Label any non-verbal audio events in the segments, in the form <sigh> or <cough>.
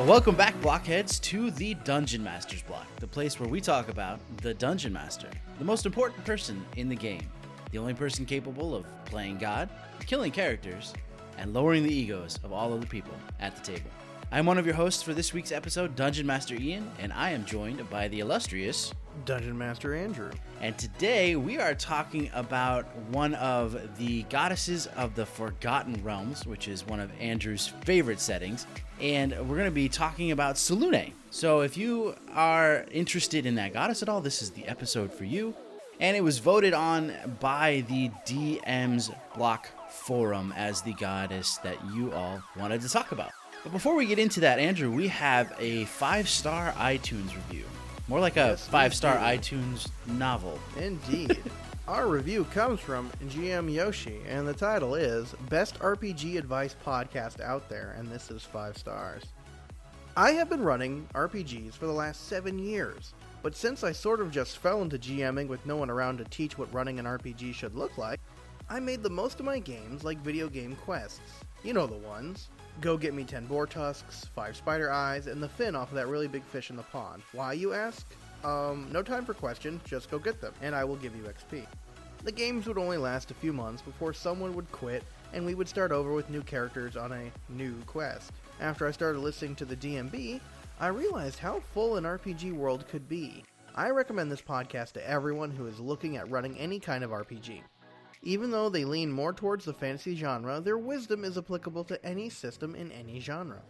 Well, welcome back, blockheads, to the Dungeon Master's Block, the place where we talk about the Dungeon Master, the most important person in the game, the only person capable of playing God, killing characters, and lowering the egos of all of the people at the table. I'm one of your hosts for this week's episode, Dungeon Master Ian, and I am joined by the illustrious Dungeon Master Andrew. And today we are talking about one of the goddesses of the Forgotten Realms, which is one of Andrew's favorite settings. And we're going to be talking about Selûne. So if you are interested in that goddess at all, this is the episode for you. And it was voted on by the DM's Block Forum as the goddess that you all wanted to talk about. But before we get into that, Andrew, we have a five star iTunes review. More like a Yes, five star iTunes novel. Indeed. <laughs> Our review comes from GM Yoshi, and the title is Best RPG Advice Podcast Out There, and this is five stars. I have been running RPGs for the last seven years, but since I sort of just fell into GMing with no one around to teach what running an RPG should look like, I made the most of my games like video game quests. You know the ones. Go get me 10 boar tusks, 5 spider eyes, and the fin off of that really big fish in the pond. Why, you ask? Um, no time for questions, just go get them, and I will give you XP. The games would only last a few months before someone would quit, and we would start over with new characters on a new quest. After I started listening to the DMB, I realized how full an RPG world could be. I recommend this podcast to everyone who is looking at running any kind of RPG. Even though they lean more towards the fantasy genre, their wisdom is applicable to any system in any genre.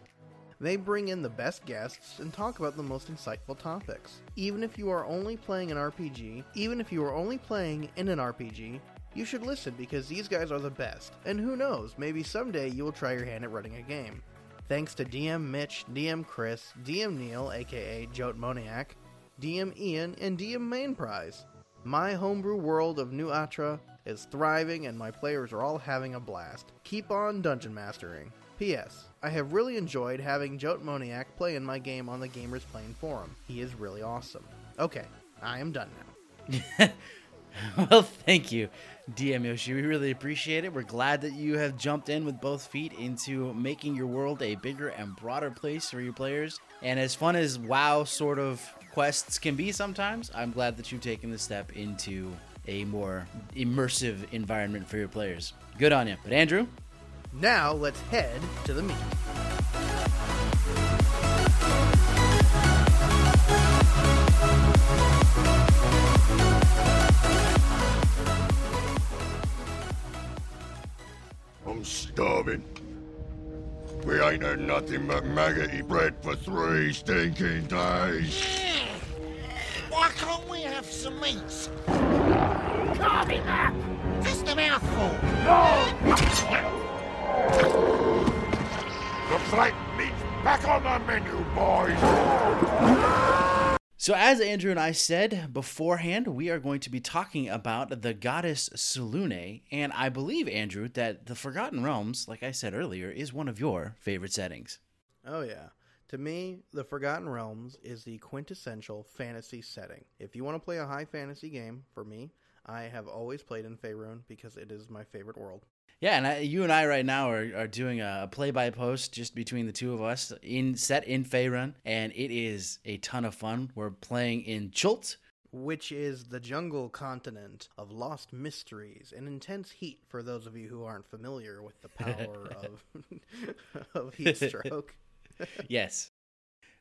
They bring in the best guests and talk about the most insightful topics. Even if you are only playing an RPG, even if you are only playing in an RPG, you should listen because these guys are the best. And who knows, maybe someday you will try your hand at running a game. Thanks to DM Mitch, DM Chris, DM Neil, aka Jote Moniac, DM Ian, and DM Main Prize. My homebrew world of New Atra is thriving and my players are all having a blast. Keep on dungeon mastering. P.S. I have really enjoyed having Jote Moniac play in my game on the Gamers Playing Forum. He is really awesome. Okay, I am done now. <laughs> well, thank you, DM Yoshi. We really appreciate it. We're glad that you have jumped in with both feet into making your world a bigger and broader place for your players. And as fun as WoW sort of quests can be sometimes, I'm glad that you've taken the step into a more immersive environment for your players. Good on you. But Andrew, Now let's head to the meeting. I'm starving. We ain't had nothing but maggoty bread for three stinking days. Why can't we have some meat? Just a mouthful! Looks like back on the menu, boys. So, as Andrew and I said beforehand, we are going to be talking about the goddess Selûne, and I believe, Andrew, that the Forgotten Realms, like I said earlier, is one of your favorite settings. Oh, yeah. To me, The Forgotten Realms is the quintessential fantasy setting. If you want to play a high fantasy game, for me, I have always played in Faerun because it is my favorite world. Yeah, and I, you and I right now are, are doing a play by post just between the two of us in set in Faerun, and it is a ton of fun. We're playing in Chult, Which is the jungle continent of lost mysteries and intense heat for those of you who aren't familiar with the <laughs> power of, <laughs> of heat stroke. <laughs> yes.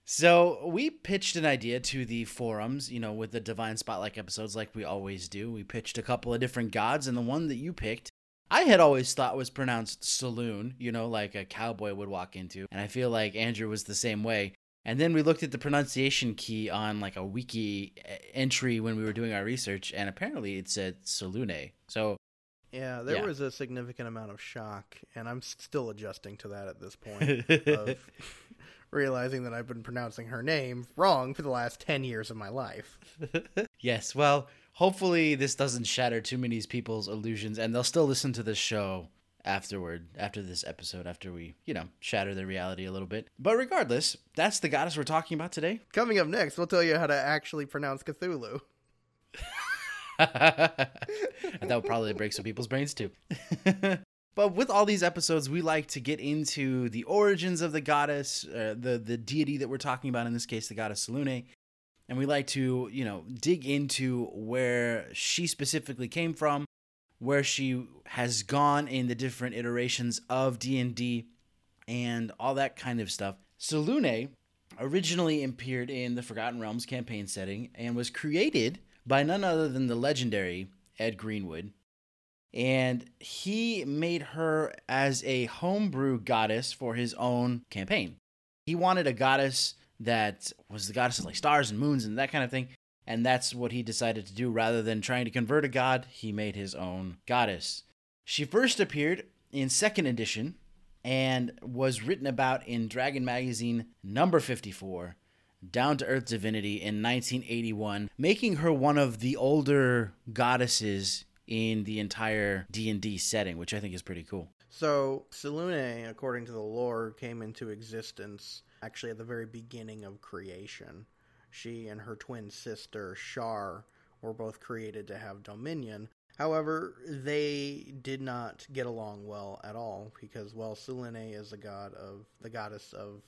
So we pitched an idea to the forums, you know, with the Divine Spotlight episodes, like we always do. We pitched a couple of different gods, and the one that you picked, I had always thought was pronounced saloon, you know, like a cowboy would walk into. And I feel like Andrew was the same way. And then we looked at the pronunciation key on like a wiki entry when we were doing our research, and apparently it said Salune. So Yeah, there Yeah. was a significant amount of shock, and I'm still adjusting to that at this point of <laughs> realizing that I've been pronouncing her name wrong for the last 10 years of my life. <laughs> yes, well, hopefully this doesn't shatter too many people's illusions, and they'll still listen to this show afterward, after this episode, after we, you know, shatter their reality a little bit. But regardless, that's the goddess we're talking about today. Coming up next, we'll tell you how to actually pronounce Cthulhu. and <laughs> that would probably break some people's brains too. <laughs> but with all these episodes, we like to get into the origins of the goddess, uh, the the deity that we're talking about in this case, the goddess Selune, and we like to you know dig into where she specifically came from, where she has gone in the different iterations of D and D, and all that kind of stuff. Selune originally appeared in the Forgotten Realms campaign setting and was created by none other than the legendary Ed Greenwood and he made her as a homebrew goddess for his own campaign. He wanted a goddess that was the goddess of like stars and moons and that kind of thing, and that's what he decided to do rather than trying to convert a god, he made his own goddess. She first appeared in second edition and was written about in Dragon Magazine number 54, Down to Earth Divinity in 1981, making her one of the older goddesses in the entire D&D setting, which I think is pretty cool. So, Selune, according to the lore, came into existence actually at the very beginning of creation. She and her twin sister, Shar, were both created to have dominion. However, they did not get along well at all because, well, Selune is a god of the goddess of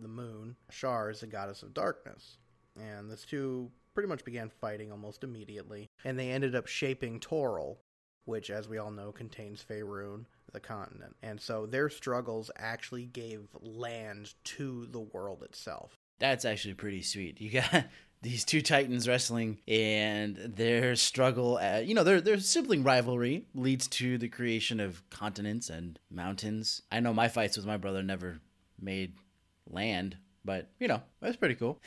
the moon. Shar is the goddess of darkness, and the two pretty much began fighting almost immediately, and they ended up shaping Toril, which, as we all know, contains Faerun, the continent. And so their struggles actually gave land to the world itself. That's actually pretty sweet. You got <laughs> these two titans wrestling, and their struggle, at, you know, their their sibling rivalry leads to the creation of continents and mountains. I know my fights with my brother never made land but, you know, that's pretty cool.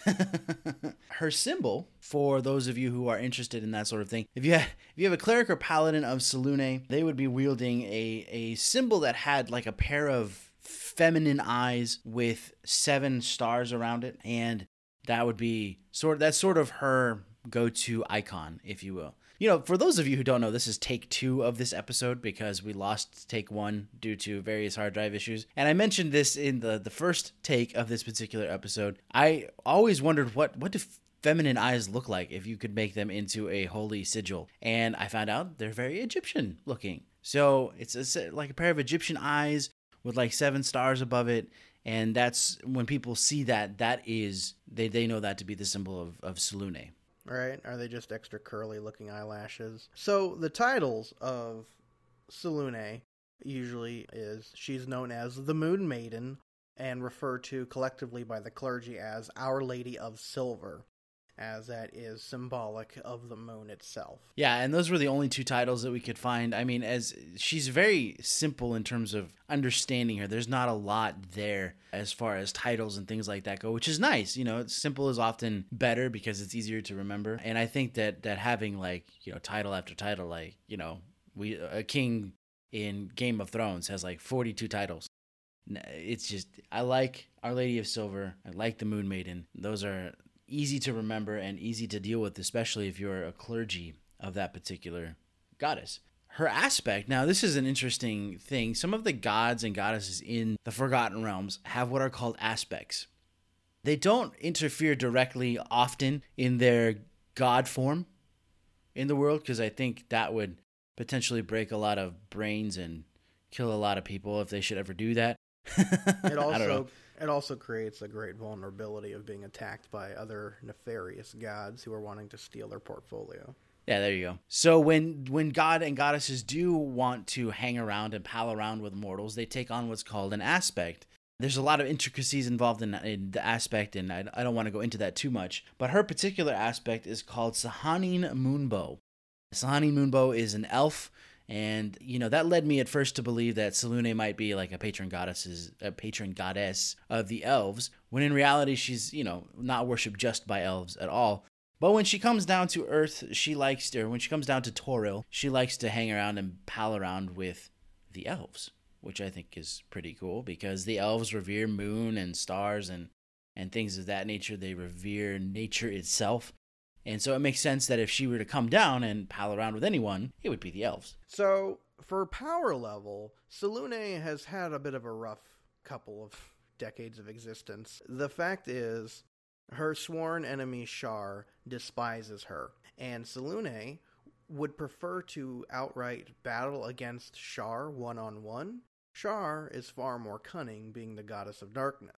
<laughs> Her symbol, for those of you who are interested in that sort of thing, if you have, if you have a cleric or paladin of Selune, they would be wielding a, a symbol that had like a pair of feminine eyes with seven stars around it. And that would be sort that's sort of her go-to icon, if you will. You know, for those of you who don't know, this is take two of this episode because we lost take one due to various hard drive issues. And I mentioned this in the, the first take of this particular episode. I always wondered what what do feminine eyes look like if you could make them into a holy sigil. And I found out they're very Egyptian looking. So it's a, like a pair of Egyptian eyes with like seven stars above it. And that's when people see that, that is, they, they know that to be the symbol of, of Selune right? Are they just extra curly looking eyelashes? So the titles of Selune usually is she's known as the Moon Maiden and referred to collectively by the clergy as Our Lady of Silver as that is symbolic of the moon itself. Yeah, and those were the only two titles that we could find. I mean, as she's very simple in terms of understanding her. There's not a lot there as far as titles and things like that go, which is nice. You know, simple is often better because it's easier to remember. And I think that that having like, you know, title after title like, you know, we a king in Game of Thrones has like 42 titles. It's just I like Our Lady of Silver. I like the Moon Maiden. Those are easy to remember and easy to deal with, especially if you're a clergy of that particular goddess. Her aspect, now, this is an interesting thing. Some of the gods and goddesses in the Forgotten Realms have what are called aspects. They don't interfere directly often in their god form in the world because I think that would potentially break a lot of brains and kill a lot of people if they should ever do that. <laughs> it also it also creates a great vulnerability of being attacked by other nefarious gods who are wanting to steal their portfolio. Yeah, there you go. So when when god and goddesses do want to hang around and pal around with mortals, they take on what's called an aspect. There's a lot of intricacies involved in, in the aspect, and I, I don't want to go into that too much. But her particular aspect is called Sehanine Moonbow. Sehanine Moonbow is an elf and you know that led me at first to believe that Salune might be like a patron goddess, a patron goddess of the elves, when in reality she's you know not worshipped just by elves at all. But when she comes down to Earth, she likes to, when she comes down to Toril, she likes to hang around and pal around with the elves, which I think is pretty cool because the elves revere moon and stars and and things of that nature. They revere nature itself. And so it makes sense that if she were to come down and pal around with anyone, it would be the elves. So, for power level, Selune has had a bit of a rough couple of decades of existence. The fact is, her sworn enemy Shar despises her, and Selune would prefer to outright battle against Shar one on one, Shar is far more cunning, being the goddess of darkness.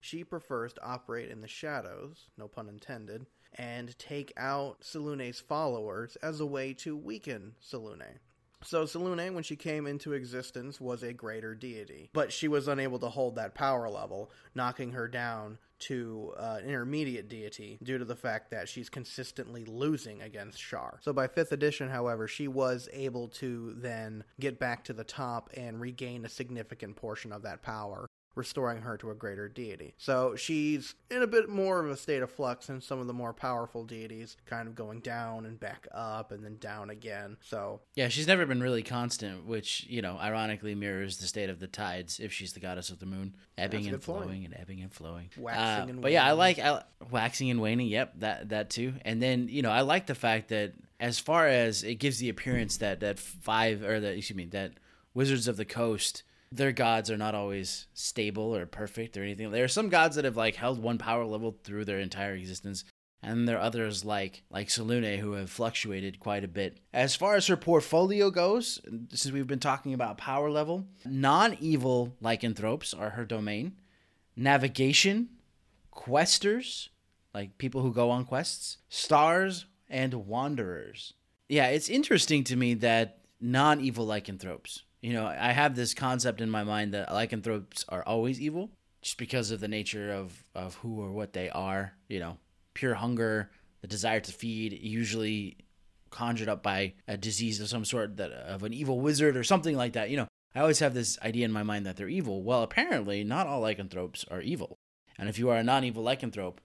She prefers to operate in the shadows, no pun intended, and take out Selune's followers as a way to weaken Selune. So Selune, when she came into existence, was a greater deity, but she was unable to hold that power level, knocking her down to uh, an intermediate deity due to the fact that she's consistently losing against Shar. So by 5th edition, however, she was able to then get back to the top and regain a significant portion of that power restoring her to a greater deity. So she's in a bit more of a state of flux than some of the more powerful deities, kind of going down and back up and then down again. So Yeah, she's never been really constant, which, you know, ironically mirrors the state of the tides if she's the goddess of the moon, ebbing and good point. flowing and ebbing and flowing. Waxing Uh, and But yeah, I like I, waxing and waning. Yep, that that too. And then, you know, I like the fact that as far as it gives the appearance that that five or that excuse me, that Wizards of the Coast their gods are not always stable or perfect or anything. There are some gods that have like held one power level through their entire existence, and there are others like like Selune who have fluctuated quite a bit. As far as her portfolio goes, since we've been talking about power level, non-evil lycanthropes are her domain. Navigation, questers, like people who go on quests, stars, and wanderers. Yeah, it's interesting to me that non-evil lycanthropes. You know, I have this concept in my mind that lycanthropes are always evil, just because of the nature of of who or what they are. You know, pure hunger, the desire to feed, usually conjured up by a disease of some sort that of an evil wizard or something like that. You know, I always have this idea in my mind that they're evil. Well, apparently, not all lycanthropes are evil, and if you are a non-evil lycanthrope,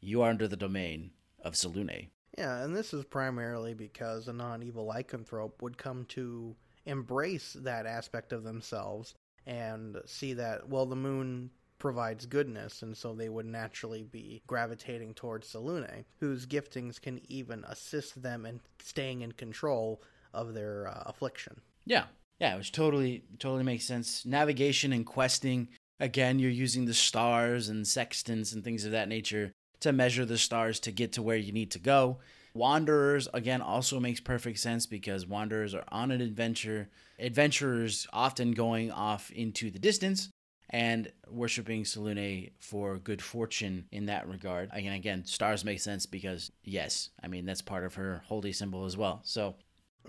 you are under the domain of Selune. Yeah, and this is primarily because a non evil lycanthrope would come to embrace that aspect of themselves and see that, well, the moon provides goodness, and so they would naturally be gravitating towards Selune, whose giftings can even assist them in staying in control of their uh, affliction. Yeah. Yeah, which totally totally makes sense. Navigation and questing, again, you're using the stars and sextants and things of that nature to measure the stars to get to where you need to go. Wanderers, again, also makes perfect sense because wanderers are on an adventure. Adventurers often going off into the distance and worshiping Salune for good fortune in that regard. Again, again, stars make sense because yes, I mean that's part of her holy symbol as well. So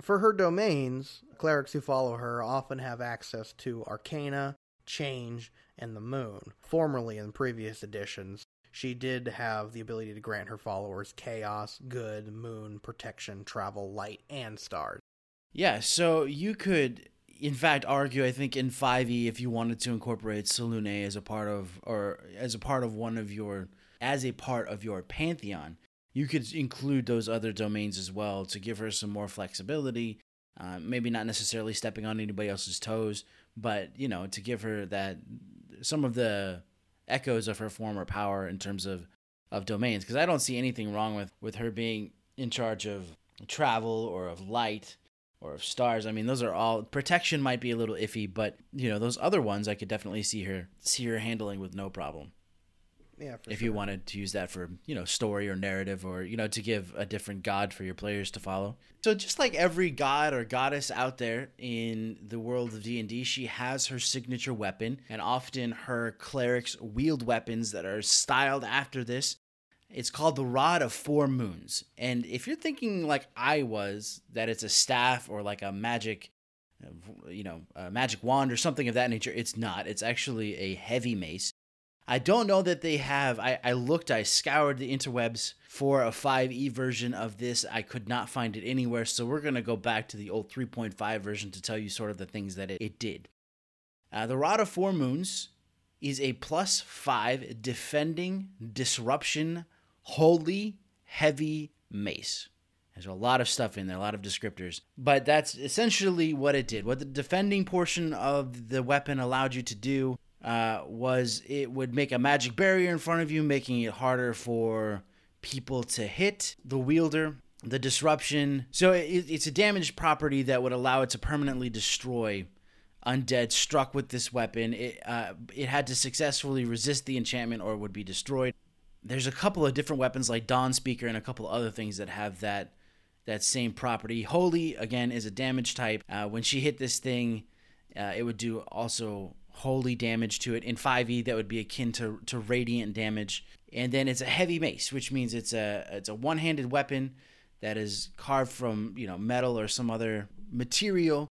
For her domains, clerics who follow her often have access to Arcana, Change, and the Moon. Formerly in previous editions, she did have the ability to grant her followers Chaos, Good, Moon, Protection, Travel, Light, and Stars. Yeah, so you could, in fact, argue. I think in Five E, if you wanted to incorporate Selune as a part of, or as a part of one of your, as a part of your pantheon, you could include those other domains as well to give her some more flexibility. Uh, maybe not necessarily stepping on anybody else's toes, but you know, to give her that some of the echoes of her former power in terms of of domains. Because I don't see anything wrong with with her being in charge of travel or of light or of stars. I mean, those are all protection might be a little iffy, but you know, those other ones I could definitely see her see her handling with no problem. Yeah, for if sure. you wanted to use that for, you know, story or narrative or, you know, to give a different god for your players to follow. So just like every god or goddess out there in the world of D&D, she has her signature weapon and often her clerics wield weapons that are styled after this. It's called the Rod of Four Moons. And if you're thinking like I was that it's a staff or like a magic you know, a magic wand or something of that nature, it's not. It's actually a heavy mace. I don't know that they have. I, I looked, I scoured the interwebs for a 5e version of this. I could not find it anywhere. So we're going to go back to the old 3.5 version to tell you sort of the things that it, it did. Uh, the Rod of Four Moons is a plus five defending, disruption, holy, heavy mace. There's a lot of stuff in there, a lot of descriptors. But that's essentially what it did. What the defending portion of the weapon allowed you to do uh, was it would make a magic barrier in front of you, making it harder for people to hit the wielder. The disruption. So it, it's a damaged property that would allow it to permanently destroy undead struck with this weapon. It, uh, it had to successfully resist the enchantment or it would be destroyed. There's a couple of different weapons like Dawn Speaker and a couple other things that have that that same property. Holy, again, is a damage type. Uh, when she hit this thing, uh, it would do also holy damage to it. In 5e, that would be akin to, to radiant damage. And then it's a heavy mace, which means it's a it's a one-handed weapon that is carved from you know metal or some other material.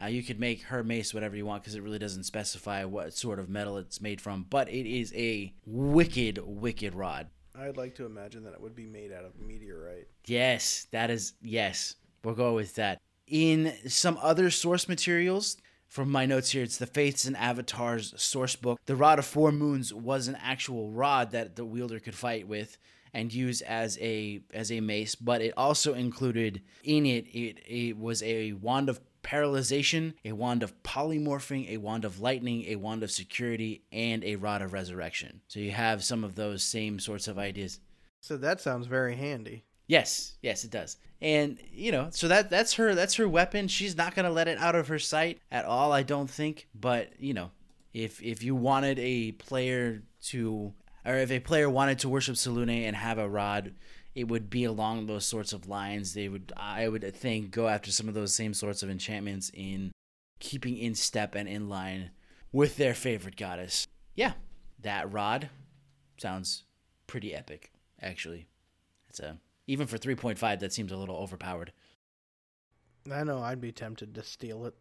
Uh, you could make her mace whatever you want because it really doesn't specify what sort of metal it's made from. But it is a wicked, wicked rod. I'd like to imagine that it would be made out of meteorite. Yes, that is yes. We'll go with that. In some other source materials, from my notes here, it's the Faiths and Avatars source book. The Rod of Four Moons was an actual rod that the wielder could fight with and use as a as a mace, but it also included in it it, it was a wand of paralyzation, a wand of polymorphing, a wand of lightning, a wand of security, and a rod of resurrection. So you have some of those same sorts of ideas. So that sounds very handy. Yes, yes, it does. And you know, so that that's her that's her weapon. She's not gonna let it out of her sight at all, I don't think. But you know, if if you wanted a player to, or if a player wanted to worship Selûne and have a rod, it would be along those sorts of lines. They would, I would think, go after some of those same sorts of enchantments in keeping in step and in line with their favorite goddess. Yeah, that rod sounds pretty epic, actually. It's a even for 3.5 that seems a little overpowered. I know I'd be tempted to steal it.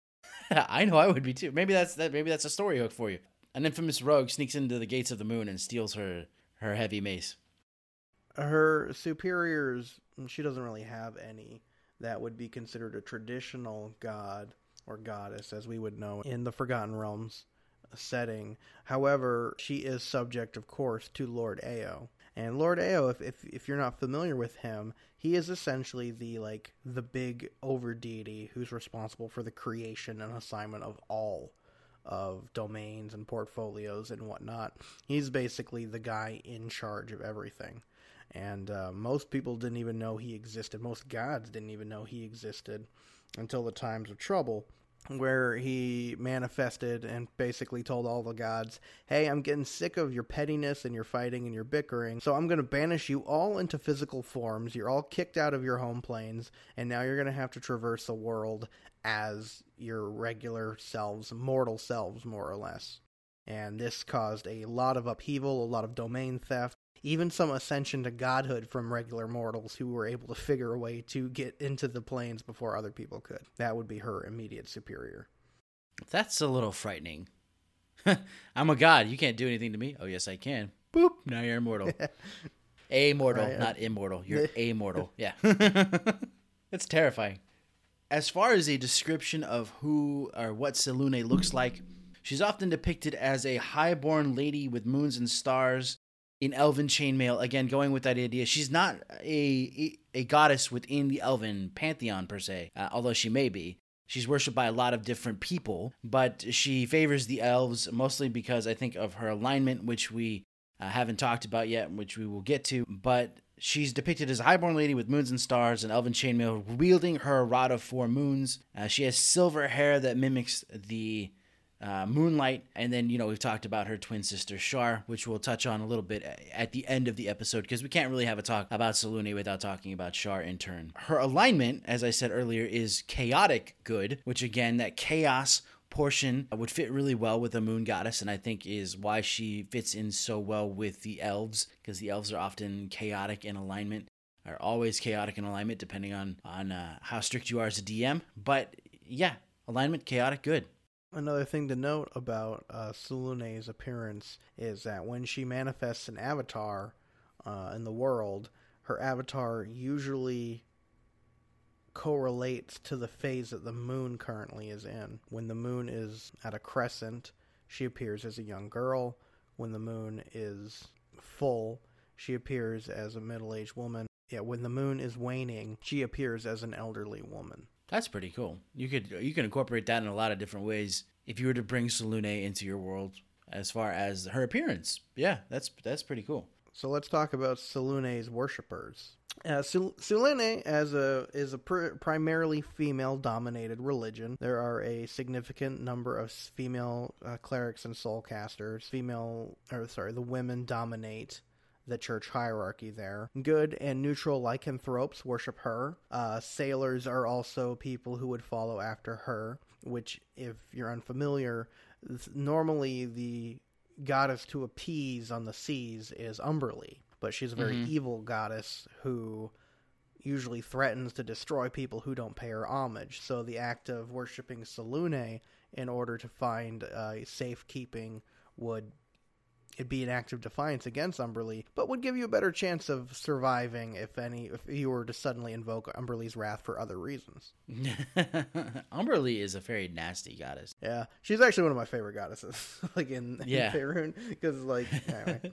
<laughs> I know I would be too. Maybe that's that maybe that's a story hook for you. An infamous rogue sneaks into the gates of the moon and steals her her heavy mace. Her superiors, she doesn't really have any that would be considered a traditional god or goddess as we would know in the Forgotten Realms setting. However, she is subject of course to Lord Ao. And Lord Ao, if, if if you're not familiar with him, he is essentially the like the big over deity who's responsible for the creation and assignment of all of domains and portfolios and whatnot. He's basically the guy in charge of everything. And uh, most people didn't even know he existed. Most gods didn't even know he existed until the times of trouble where he manifested and basically told all the gods, Hey, I'm getting sick of your pettiness and your fighting and your bickering, so I'm going to banish you all into physical forms. You're all kicked out of your home planes, and now you're going to have to traverse the world as your regular selves, mortal selves, more or less. And this caused a lot of upheaval, a lot of domain theft, even some ascension to godhood from regular mortals who were able to figure a way to get into the planes before other people could. That would be her immediate superior. That's a little frightening. <laughs> I'm a god. You can't do anything to me. Oh, yes, I can. Boop. Now you're immortal. <laughs> Amortal, Right, uh, not immortal. You're <laughs> amortal. Yeah. That's terrifying. As far as a description of who or what Selûne looks like, she's often depicted as a high-born lady with moons and stars in elven chainmail. Again, going with that idea, she's not a a goddess within the elven pantheon per se, uh, although she may be. She's worshipped by a lot of different people, but she favors the elves mostly because I think of her alignment, which we uh, haven't talked about yet, which we will get to. But she's depicted as a highborn lady with moons and stars and elven chainmail, wielding her rod of four moons. Uh, she has silver hair that mimics the uh, Moonlight, and then you know we've talked about her twin sister Shar, which we'll touch on a little bit at the end of the episode because we can't really have a talk about Selûne without talking about Shar in turn. Her alignment, as I said earlier, is chaotic good, which again that chaos portion would fit really well with the moon goddess and i think is why she fits in so well with the elves because the elves are often chaotic in alignment are always chaotic in alignment depending on on uh, how strict you are as a dm but yeah alignment chaotic good Another thing to note about uh, Selûne's appearance is that when she manifests an avatar uh, in the world, her avatar usually correlates to the phase that the moon currently is in. When the moon is at a crescent, she appears as a young girl. When the moon is full, she appears as a middle aged woman. Yeah, when the moon is waning, she appears as an elderly woman. That's pretty cool. You could you can incorporate that in a lot of different ways if you were to bring Selûne into your world as far as her appearance. Yeah, that's that's pretty cool. So let's talk about Selûne's worshippers. Uh, Sul- Selûne as a is a pr- primarily female-dominated religion. There are a significant number of female uh, clerics and soul casters. Female, or sorry, the women dominate the church hierarchy there. Good and neutral lycanthropes worship her. Uh, sailors are also people who would follow after her, which, if you're unfamiliar, normally the goddess to appease on the seas is Umberlee, but she's a very mm-hmm. evil goddess who usually threatens to destroy people who don't pay her homage. So the act of worshiping Selûne in order to find uh, safekeeping would it'd be an act of defiance against Umberlee, but would give you a better chance of surviving if any if you were to suddenly invoke Umberlee's wrath for other reasons. <laughs> Umberlee is a very nasty goddess. Yeah, she's actually one of my favorite goddesses, <laughs> like in, yeah. Faerun, because like <laughs> anyway.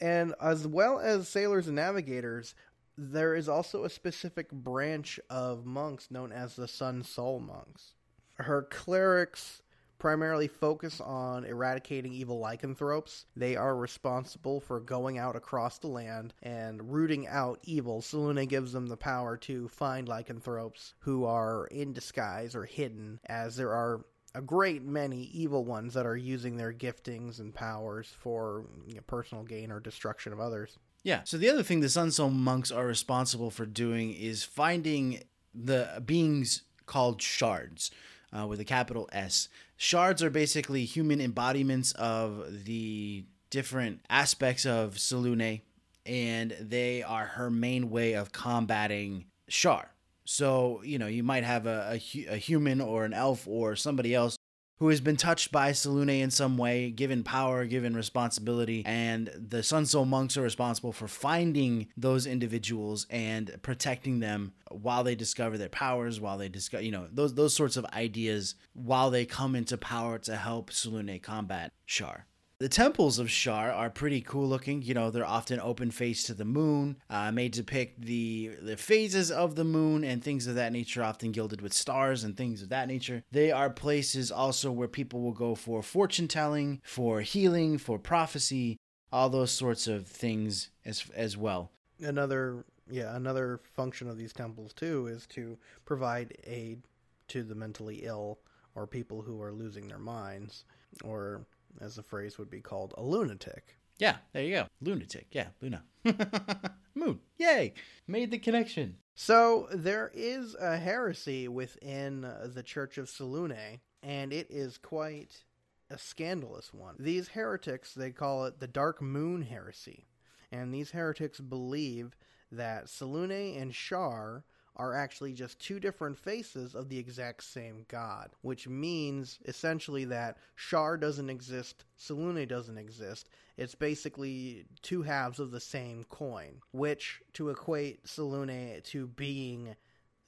and as well as sailors and navigators, there is also a specific branch of monks known as the Sun Soul monks. Her clerics primarily focus on eradicating evil lycanthropes. They are responsible for going out across the land and rooting out evil. Selûne gives them the power to find lycanthropes who are in disguise or hidden, as there are a great many evil ones that are using their giftings and powers for you know, personal gain or destruction of others. Yeah. So the other thing the Sun Soul monks are responsible for doing is finding the beings called shards uh, with a capital S. Shards are basically human embodiments of the different aspects of Selûne, and they are her main way of combating Shar. So, you know, you might have a, a, a human or an elf or somebody else who has been touched by Selûne in some way, given power, given responsibility, and the Sun Soul monks are responsible for finding those individuals and protecting them while they discover their powers, while they discover, you know, those those sorts of ideas while they come into power to help Selûne combat Shar. The temples of Shar are pretty cool looking. You know, they're often open face to the moon, uh, made to depict the the phases of the moon and things of that nature, often gilded with stars and things of that nature. They are places also where people will go for fortune telling, for healing, for prophecy, all those sorts of things as as well. Another yeah, another function of these temples too is to provide aid to the mentally ill or people who are losing their minds or as the phrase would be called, a lunatic. Yeah, there you go. Lunatic. Yeah, Luna. <laughs> Moon. Yay! Made the connection. So there is a heresy within the Church of Selûne, and it is quite a scandalous one. These heretics, they call it the Dark Moon Heresy. And these heretics believe that Selûne and Shar are actually just two different faces of the exact same god, which means essentially that Shar doesn't exist, Selûne doesn't exist. It's basically two halves of the same coin, which to equate Selûne to being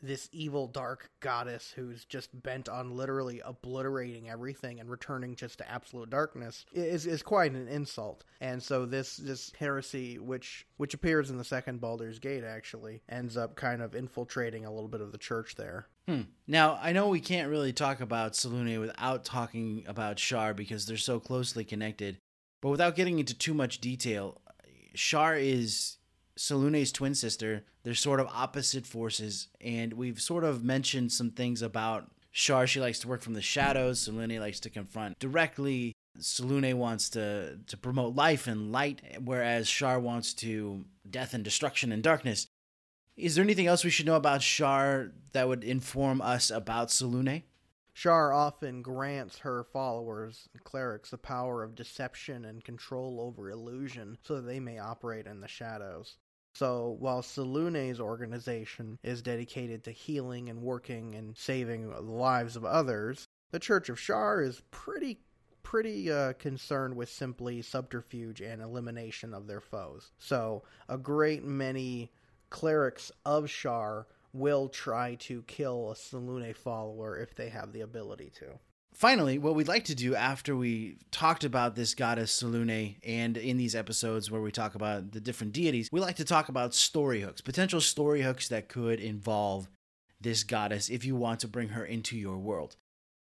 this evil dark goddess who's just bent on literally obliterating everything and returning just to absolute darkness is is quite an insult. And so this this heresy which which appears in the second Baldur's Gate actually ends up kind of infiltrating a little bit of the church there. Hmm. Now, I know we can't really talk about Selûne without talking about Shar because they're so closely connected. But without getting into too much detail, Shar is Selûne's twin sister. They're sort of opposite forces, and we've sort of mentioned some things about Shar. She likes to work from the shadows. Selûne likes to confront directly. Selûne wants to to promote life and light, whereas Shar wants to death and destruction and darkness. Is there anything else we should know about Shar that would inform us about Selûne? Shar often grants her followers, clerics, the power of deception and control over illusion so that they may operate in the shadows. So while Selûne's organization is dedicated to healing and working and saving the lives of others, the Church of Shar is pretty pretty uh, concerned with simply subterfuge and elimination of their foes. So a great many clerics of Shar will try to kill a Selûne follower if they have the ability to. Finally, what we'd like to do after we talked about this goddess Salune and in these episodes where we talk about the different deities, we like to talk about story hooks, potential story hooks that could involve this goddess if you want to bring her into your world.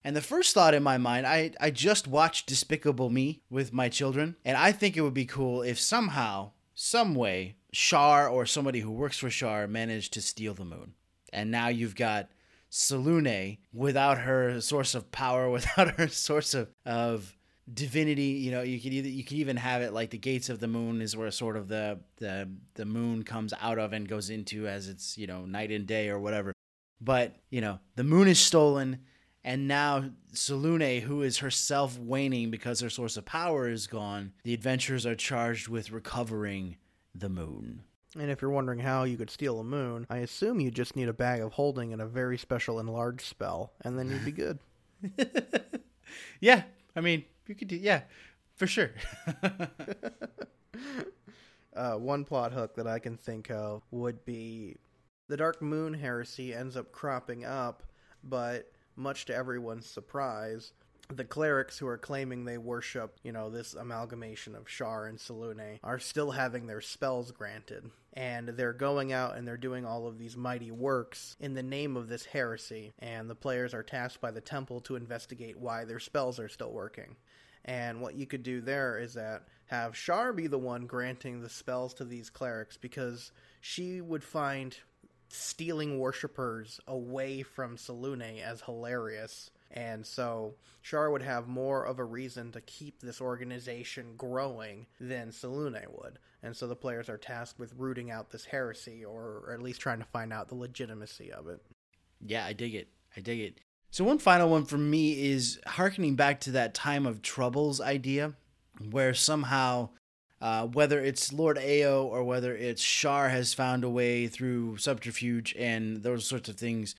And the first thought in my mind, I, I just watched Despicable Me with my children, and I think it would be cool if somehow, some way, Shar or somebody who works for Shar managed to steal the moon. And now you've got Selûne without her source of power, <laughs> without her source of, of divinity. You know, you could either you could even have it like the gates of the moon is where sort of the the the moon comes out of and goes into as it's you know night and day or whatever. But you know, the moon is stolen, and now Selune, who is herself waning because her source of power is gone, the adventurers are charged with recovering the moon. And if you're wondering how you could steal a moon, I assume you just need a bag of holding and a very special enlarge spell, and then you'd be <laughs> good. yeah, I mean, you could do yeah, for sure. <laughs> uh, one plot hook that I can think of would be the Dark Moon heresy ends up cropping up, but much to everyone's surprise, the clerics who are claiming they worship, you know, this amalgamation of Shar and Selune are still having their spells granted. And they're going out and they're doing all of these mighty works in the name of this heresy. And the players are tasked by the temple to investigate why their spells are still working. And what you could do there is that have Shar be the one granting the spells to these clerics because she would find stealing worshippers away from Selune as hilarious. And so Shar would have more of a reason to keep this organization growing than Selune would. And so the players are tasked with rooting out this heresy or at least trying to find out the legitimacy of it. Yeah, I dig it. I dig it. So one final one for me is harkening back to that time of troubles idea where somehow uh, whether it's Lord Ao or whether it's Shar has found a way through subterfuge and those sorts of things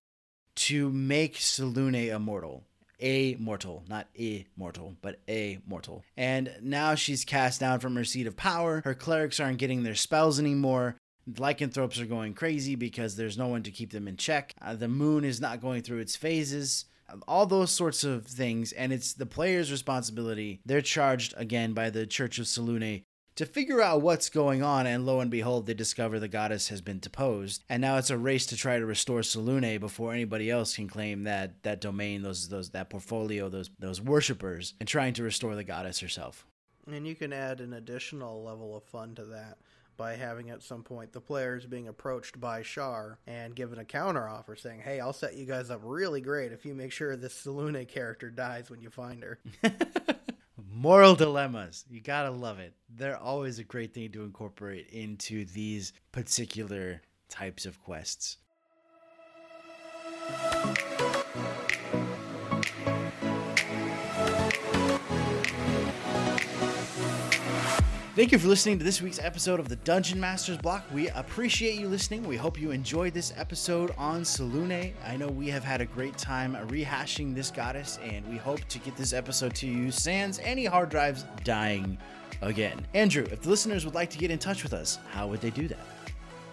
to make Selune immortal. A mortal, not immortal, but a mortal. And now she's cast down from her seat of power. Her clerics aren't getting their spells anymore. Lycanthropes are going crazy because there's no one to keep them in check. Uh, the moon is not going through its phases all those sorts of things and it's the player's responsibility they're charged again by the church of Selune to figure out what's going on, and lo and behold, they discover the goddess has been deposed, and now it's a race to try to restore Selune before anybody else can claim that that domain, those those that portfolio, those those worshippers, and trying to restore the goddess herself. And you can add an additional level of fun to that by having at some point the players being approached by Shar and given a counteroffer saying, "Hey, I'll set you guys up really great if you make sure this Selune character dies when you find her." <laughs> moral dilemmas. You gotta love it. They're always a great thing to incorporate into these particular types of quests. Thank you for listening to this week's episode of the Dungeon Masters Block. We appreciate you listening. We hope you enjoyed this episode on Selune. I know we have had a great time rehashing this goddess, and we hope to get this episode to you sans any hard drives dying again. Andrew, if the listeners would like to get in touch with us, how would they do that?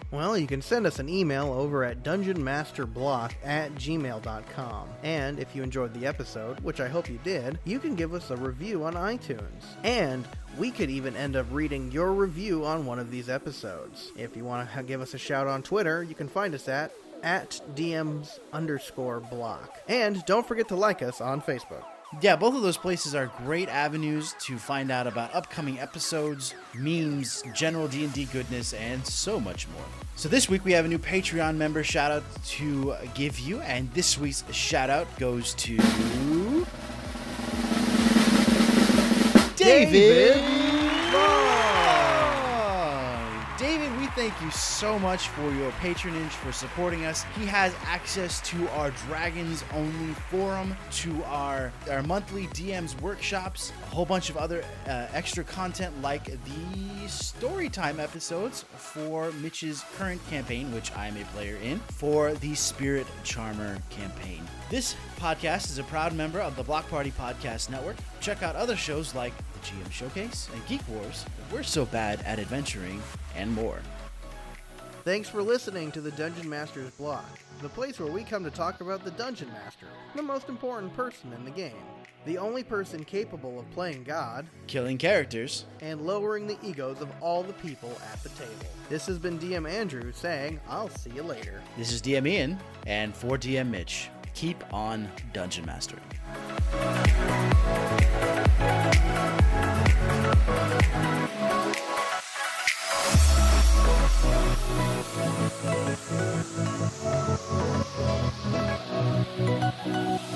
Well, you can send us an email over at dungeonmasterblock at gmail.com. And if you enjoyed the episode, which I hope you did, you can give us a review on iTunes. And we could even end up reading your review on one of these episodes. If you want to give us a shout on Twitter, you can find us at at DMs underscore block. And don't forget to like us on Facebook yeah, both of those places are great avenues to find out about upcoming episodes, memes, general D&D goodness, and so much more. So this week we have a new Patreon member shout out to give you, and this week's shout out goes to David. David. We thank you so much for your patronage, for supporting us. He has access to our Dragons Only forum, to our, our monthly DMs workshops, a whole bunch of other uh, extra content like the story time episodes for Mitch's current campaign, which I'm a player in, for the Spirit Charmer campaign. This podcast is a proud member of the Block Party Podcast Network. Check out other shows like GM Showcase and Geek Wars. We're so bad at adventuring and more. Thanks for listening to the Dungeon Master's Block, the place where we come to talk about the Dungeon Master, the most important person in the game, the only person capable of playing God, killing characters, and lowering the egos of all the people at the table. This has been DM Andrew saying, I'll see you later. This is DM Ian, and for DM Mitch, keep on Dungeon Mastering.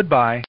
Goodbye